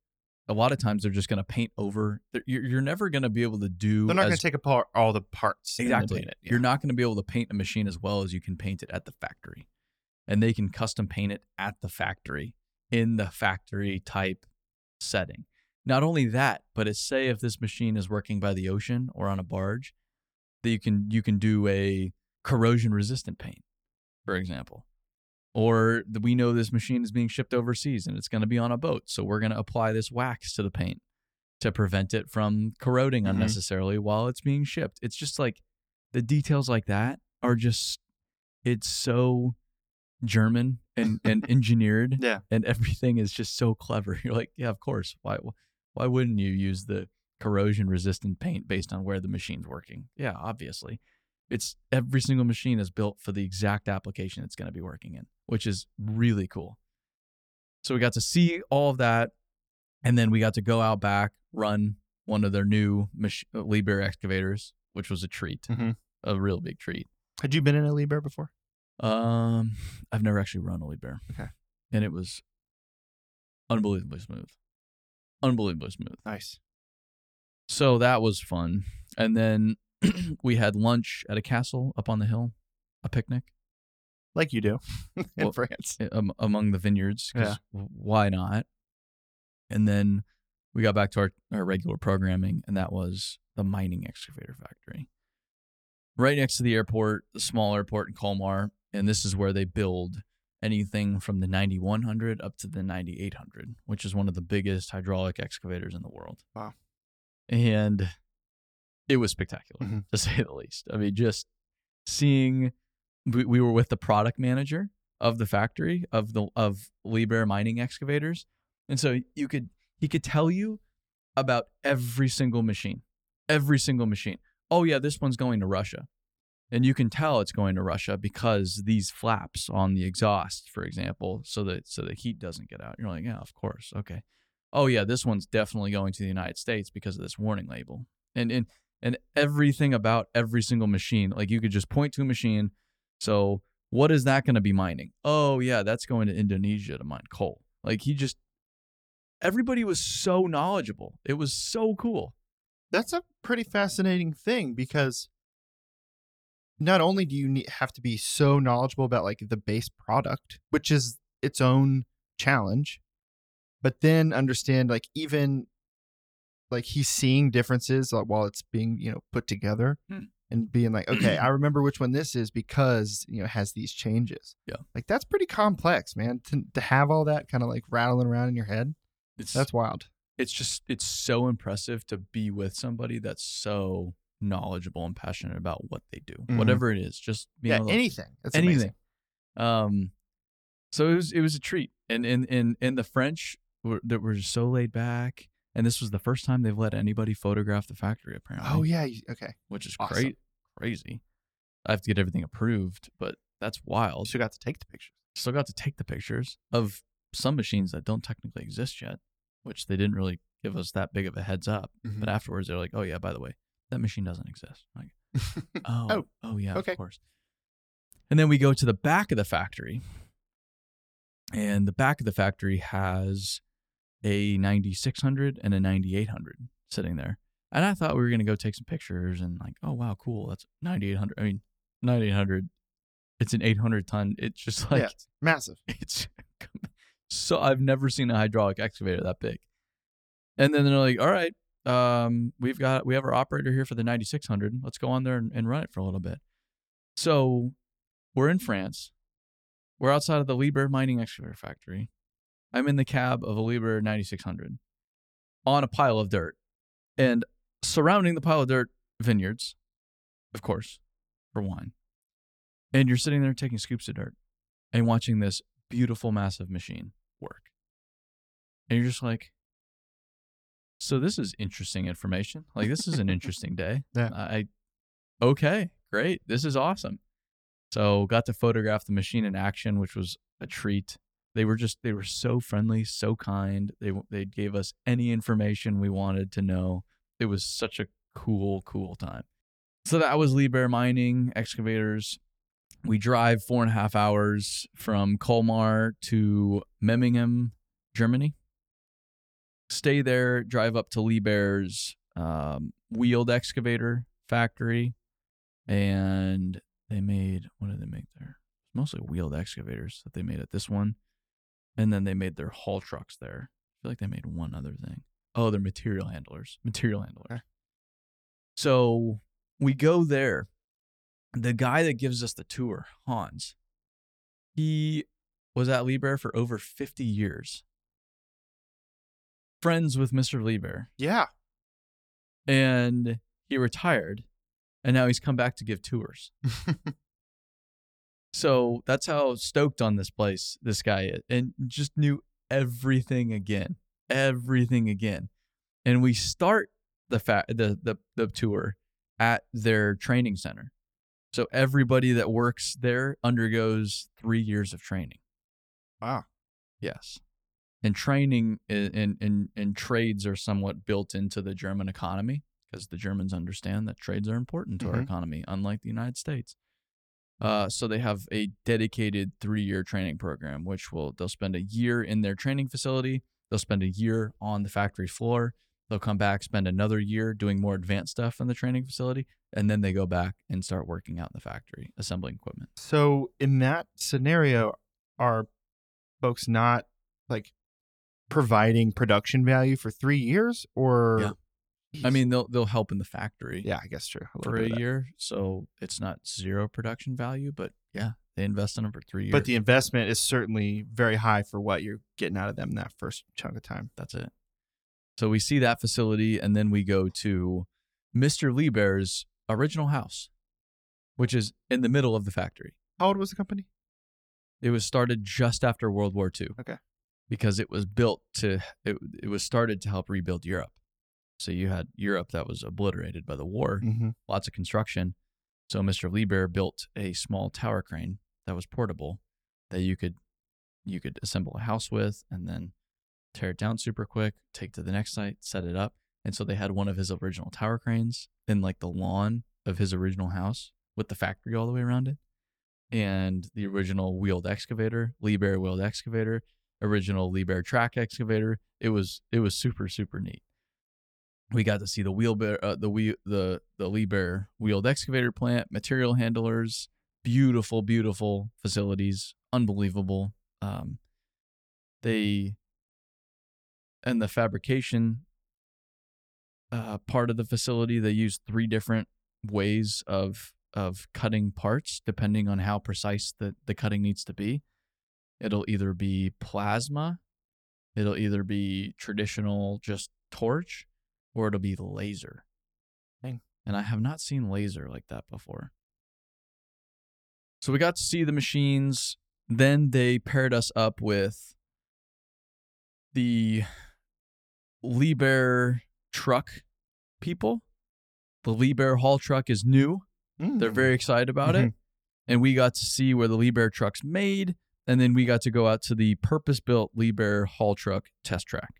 a lot of times they're just going to paint over you're, you're never going to be able to do They're not going to take apart all the parts. exactly it. you're not going to be able to paint a machine as well as you can paint it at the factory and they can custom paint it at the factory in the factory type setting not only that but it's say if this machine is working by the ocean or on a barge that you can you can do a corrosion resistant paint for example or we know this machine is being shipped overseas and it's going to be on a boat so we're going to apply this wax to the paint to prevent it from corroding Mhm. unnecessarily while it's being shipped it's just like the details like that are just it's so german and and (laughs) engineered Yeah. and everything is just so clever (laughs) you're like yeah of course why Why wouldn't you use the corrosion resistant paint based on where the machine's working? Yeah, obviously. It's every single machine is built for the exact application it's going to be working in, which is really cool. So we got to see all of that. And then we got to go out back, run one of their new mach- Liebherr excavators, which was a treat, Mhm. a real big treat. Had you been in a Liebherr before? Um, I've never actually run a Liebherr. Okay. And it was unbelievably smooth. Unbelievably smooth. Nice. So that was fun. And then (clears throat) we had lunch at a castle up on the hill, a picnic Like you do (laughs) in Well, France. um, among the vineyards. Yeah. Why not? And then we got back to our, our regular programming, and that was the mining excavator factory. Right next to the airport, the small airport in Colmar. And this is where they build anything from the 9100 up to the 9800, which is one of the biggest hydraulic excavators in the world. Wow. And it was spectacular, Mhm. to (laughs) say the least. I mean, just seeing we, we were with the product manager of the factory of the of Liebherr mining excavators. And so you could he could tell you about every single machine. Every single machine. Oh yeah, this one's going to Russia. And you can tell it's going to Russia because these flaps on the exhaust, for example, so that so the heat doesn't get out. You're like, yeah, of course. Okay. Oh yeah, this one's definitely going to the United States because of this warning label. And and and everything about every single machine, like you could just point to a machine. So what is that going to be mining? Oh yeah, that's going to Indonesia to mine coal. Like he just everybody was so knowledgeable. It was so cool. That's a pretty fascinating thing because not only do you need, have to be so knowledgeable about like the base product, which is its own challenge, but then understand like even like he's seeing differences like, while it's being you know put together Hmm. And being like, okay, I (clears throat) remember which one this is because you know it has these changes. Yeah. like that's pretty complex, man. To to have all that kind of like rattling around in your head, It's that's wild. it's just it's so impressive to be with somebody that's so knowledgeable and passionate about what they do. Mhm. Whatever it is, just Yeah, able anything. That's anything. amazing. Um, so it was it was a treat, and in in in the French were, that were so laid back, and this was the first time they've let anybody photograph the factory apparently. Oh yeah, okay. which is awesome. great, crazy. I have to get everything approved, but that's wild. Also got to take the pictures. Still got to take the pictures of some machines that don't technically exist yet, which they didn't really give us that big of a heads up. Mm-hmm. But afterwards, they're like, "Oh yeah, by the way, that machine doesn't exist." Like, (laughs) oh, Oh, oh, yeah, okay. of course. And then we go to the back of the factory, and the back of the factory has a 9600 and a 9800 sitting there. And I thought we were gonna go take some pictures and like, oh wow, cool, that's 9800. I mean, 9800. It's an 800 ton. It's just like yeah, it's massive. (laughs) it's so I've never seen a hydraulic excavator that big. And then they're like, "All right, um, we've got we have our operator here for the 9600. Let's go on there and, and run it for a little bit." So we're in France. We're outside of the Liebherr mining excavator factory. I'm in the cab of a Liebherr 9600 on a pile of dirt, and surrounding the pile of dirt, vineyards, of course, for wine. And you're sitting there taking scoops of dirt and watching this beautiful, massive machine work. And you're just like, so this is interesting information. Like, this is an (laughs) interesting day. Yeah. I, okay, great. This is awesome. So, got to photograph the machine in action, which was a treat. They were just, they were so friendly, so kind. They, they gave us any information we wanted to know. It was such a cool, cool time. So, that was Liebherr Mining Excavators we drive four and a half hours from Colmar to Memmingen, Germany. Stay there, drive up to Liebherr's um, wheeled excavator factory, and they made what did they make there? Mostly wheeled excavators that they made at this one, and then they made their haul trucks there. I feel like they made one other thing. Oh, they're material handlers. Material handlers. So we go there the guy that gives us the tour, Hans, he was at Liebherr for over 50 years. Friends with Mr. Liebherr. Yeah. And he retired and now he's come back to give tours. (laughs) So that's how stoked on this place this guy is and just knew everything again. Everything again. and we start the fa- the the the tour at their training center. So everybody that works there undergoes three years of training. Wow. Yes. And training and in, in trades are somewhat built into the German economy because the Germans understand that trades are important to our Mhm. economy, unlike the United States. Uh, so they have a dedicated three-year training program, which will they'll spend a year in their training facility. They'll spend a year on the factory floor. They'll come back, spend another year doing more advanced stuff in the training facility, and then they go back and start working out in the factory, assembling equipment. So in that scenario, are folks not like providing production value for three years or? Yeah. I mean, they'll they'll help in the factory. yeah, I guess true. little for a year, so it's not zero production value, but yeah, they invest in them for three years. But the investment is certainly very high for what you're getting out of them that first chunk of time. that's it. So we see that facility, and then we go to Mr. Liebherr's original house, which is in the middle of the factory. How old was the company? It was started just after World War II. Okay. Because it was built to it, it was started to help rebuild Europe. So you had Europe that was obliterated by the war, Mm-hmm. lots of construction. So Mr. Liebherr built a small tower crane that was portable that you could you could assemble a house with and then tear it down super quick, take to the next site, set it up. And so they had one of his original tower cranes in like the lawn of his original house with the factory all the way around it. And the original wheeled excavator, Liebherr wheeled excavator, original Liebherr track excavator. It was it was super super neat we got to see the wheel bear, uh, the wheel, the the Liebherr wheeled excavator plant, material handlers, beautiful, beautiful facilities, unbelievable. Um, they and the fabrication uh, part of the facility, they use three different ways of of cutting parts depending on how precise the, the cutting needs to be. It'll either be plasma, it'll either be traditional just torch, or it'll be the laser. And I have not seen laser like that before. So we got to see the machines. Then they paired us up with the Liebherr truck people. The Liebherr haul truck is new. They're mm. very excited about it. Mm-hmm. And we got to see where the Liebherr truck's made. And then we got to go out to the purpose built Liebherr haul truck test track.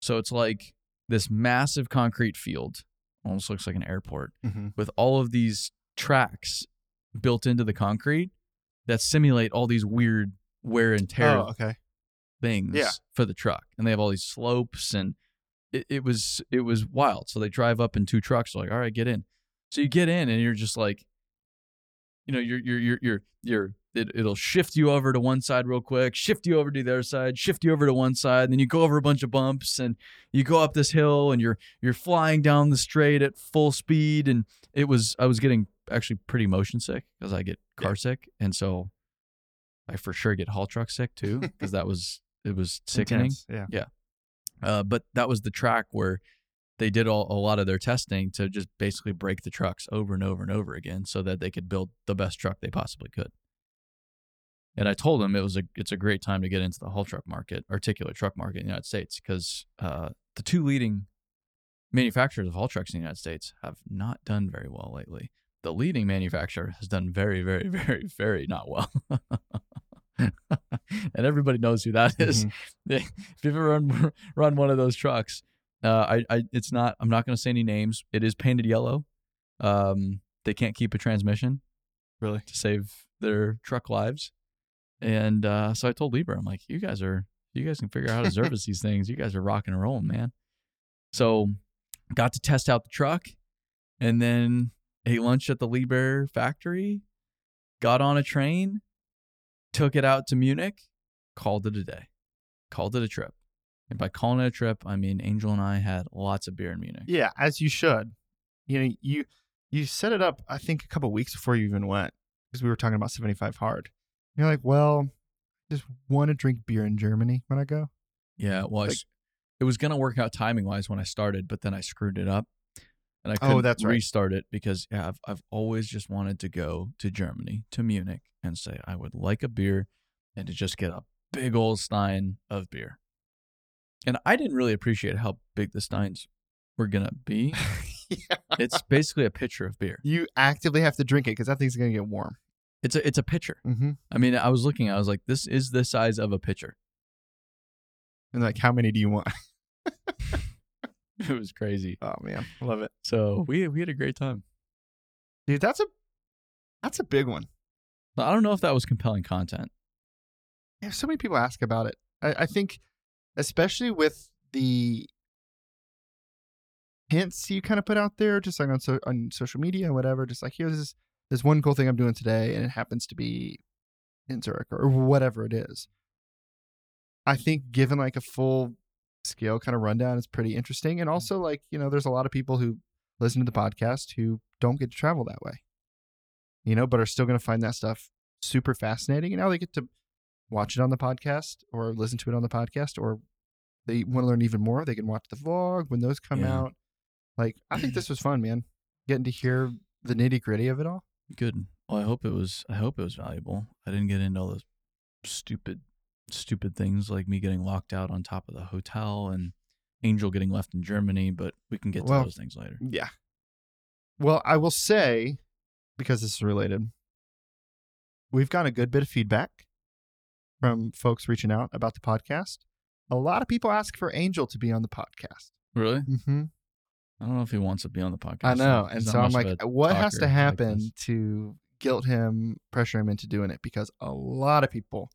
So it's like this massive concrete field, almost looks like an airport, Mm-hmm. with all of these tracks built into the concrete that simulate all these weird wear and tear Oh, okay. things Yeah. for the truck. And they have all these slopes and it, it was it was wild. So they drive up in two trucks, like, all right, get in. So you get in and you're just like, you know, you're you're you're you're you're it, it'll shift you over to one side real quick, shift you over to the other side, shift you over to one side, and then you go over a bunch of bumps and you go up this hill and you're you're flying down the straight at full speed. And it was I was getting actually pretty motion sick because I get car sick. And so I for sure get haul truck sick too, (laughs) because that was it was sickening. Intense, Yeah. Uh, but that was the track where they did all, a lot of their testing to just basically break the trucks over and over and over again so that they could build the best truck they possibly could. And I told them it was a it's a great time to get into the haul truck market, articulate truck market in the United States, because uh, the two leading manufacturers of haul trucks in the United States have not done very well lately. The leading manufacturer has done very, very, (laughs) very, very not well. (laughs) and everybody knows who that is Mhm. (laughs) if you've ever run, run one of those trucks, uh, I, I, it's not. I'm not going to say any names. It is painted yellow. Um, they can't keep a transmission Really? to save their truck lives, and uh, so I told Liebherr, I'm like, you guys are, you guys can figure out how to service these things. You guys are rocking and rolling, man. So, got to test out the truck, and then ate lunch at the Liebherr factory. Got on a train, took it out to Munich, called it a day, called it a trip. And by calling it a trip, I mean Angel and I had lots of beer in Munich. Yeah, as you should. You know, you you set it up. I think a couple weeks before you even went because we were talking about seventy five hard. You're like, well, I just want to drink beer in Germany when I go. Yeah, well, I Like- s- it was gonna work out timing wise when I started, but then I screwed it up, and I Oh, couldn't that's right. restart it because yeah, I've I've always just wanted to go to Germany to Munich and say I would like a beer, and to just get a big old stein of beer. And I didn't really appreciate how big the steins were gonna be. (laughs) yeah. It's basically a pitcher of beer. You actively have to drink it because that thing's gonna get warm. It's a it's a pitcher. Mm-hmm. I mean, I was looking. I was like, this is the size of a pitcher. And like, how many do you want? (laughs) It was crazy. Oh man, love it, So we we had a great time. dude. That's a that's a big one. I don't know if that was compelling content. Yeah, so many people ask about it. I, I think, especially with the hints you kind of put out there, just like on so, on social media and whatever. Just like here's this this one cool thing I'm doing today, and it happens to be in Zurich or whatever it is. I think given like a full scale kind of rundown is pretty interesting, and mm. also like you know, there's a lot of people who listen to the podcast who don't get to travel that way, you know, but are still going to find that stuff super fascinating, and now they get to watch it on the podcast or listen to it on the podcast or they want to learn even more they can watch the vlog when those come Yeah. out like i think (clears throat) this was fun man getting to hear the nitty gritty of it all Good. Well, I hope it was. I hope it was valuable. I didn't get into all those stupid, stupid things like me getting locked out on top of the hotel and Angel getting left in Germany. But we can get to Well, those things later. yeah well i will say because this is related we've got a good bit of feedback from folks reaching out about the podcast a lot of people ask for angel to be on the podcast Really? mm-hmm. I don't know if he wants to be on the podcast. I know. He's And so I'm like, what has to happen this. to guilt him, pressure him into doing it? Because a lot of people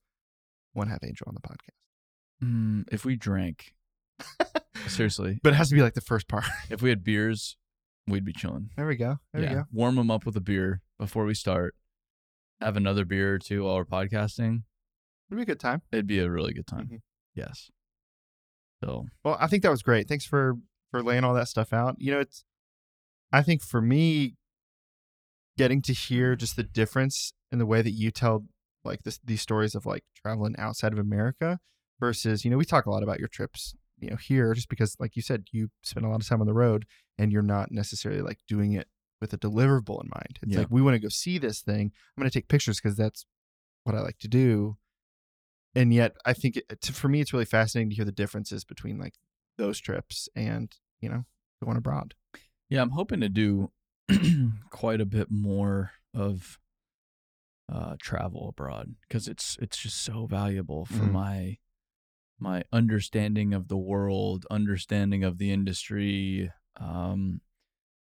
want to have Angel on the podcast. Mm, if we drank, (laughs) seriously, But it has to be like the first part. (laughs) if we had beers, we'd be chilling. there we go. There yeah, we go. warm them up with a beer before we start. Have another beer or two while we're podcasting. It'd be a good time. It'd be a really good time. Mhm. Yes. So Well, I think that was great. Thanks for for laying all that stuff out. You know, it's I think for me getting to hear just the difference in the way that you tell like this these stories of like traveling outside of America versus, you know, we talk a lot about your trips, you know, here just because like you said, you spend a lot of time on the road and you're not necessarily like doing it with a deliverable in mind. It's Yeah. like we want to go see this thing. I'm going to take pictures because that's what I like to do. And yet, I think it, to, for me, it's really fascinating to hear the differences between like those trips and you know going abroad. yeah, I'm hoping to do (clears throat) quite a bit more of uh, travel abroad because it's it's just so valuable for Mhm. my my understanding of the world, understanding of the industry, um,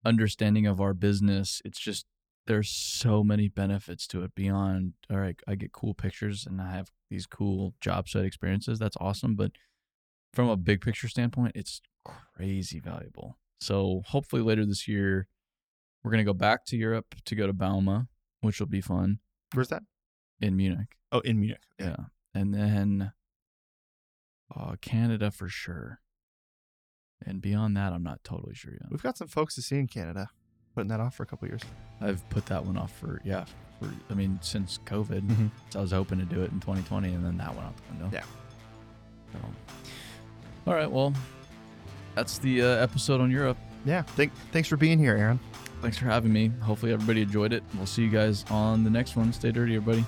understanding of our business. It's just there's so many benefits to it beyond all right, I get cool pictures and I have these cool job site experiences. That's awesome, but from a big picture standpoint, it's crazy valuable. So hopefully later this year, we're gonna go back to Europe to go to Bauma, which will be fun Where's that? in Munich. Oh, in Munich. Yeah, and then uh, Canada for sure. And beyond that, I'm not totally sure yet. We've got some folks to see in Canada. Putting that off for a couple years. I've put that one off for yeah, for I mean since COVID. Mhm. So I was hoping to do it in 2020, and then that went out the window. Yeah. So, all right, well, that's the uh, episode on Europe. Yeah. Thank, thanks for being here, Aaron. Thanks for having me. Hopefully everybody enjoyed it. We'll see you guys on the next one. Stay dirty, everybody.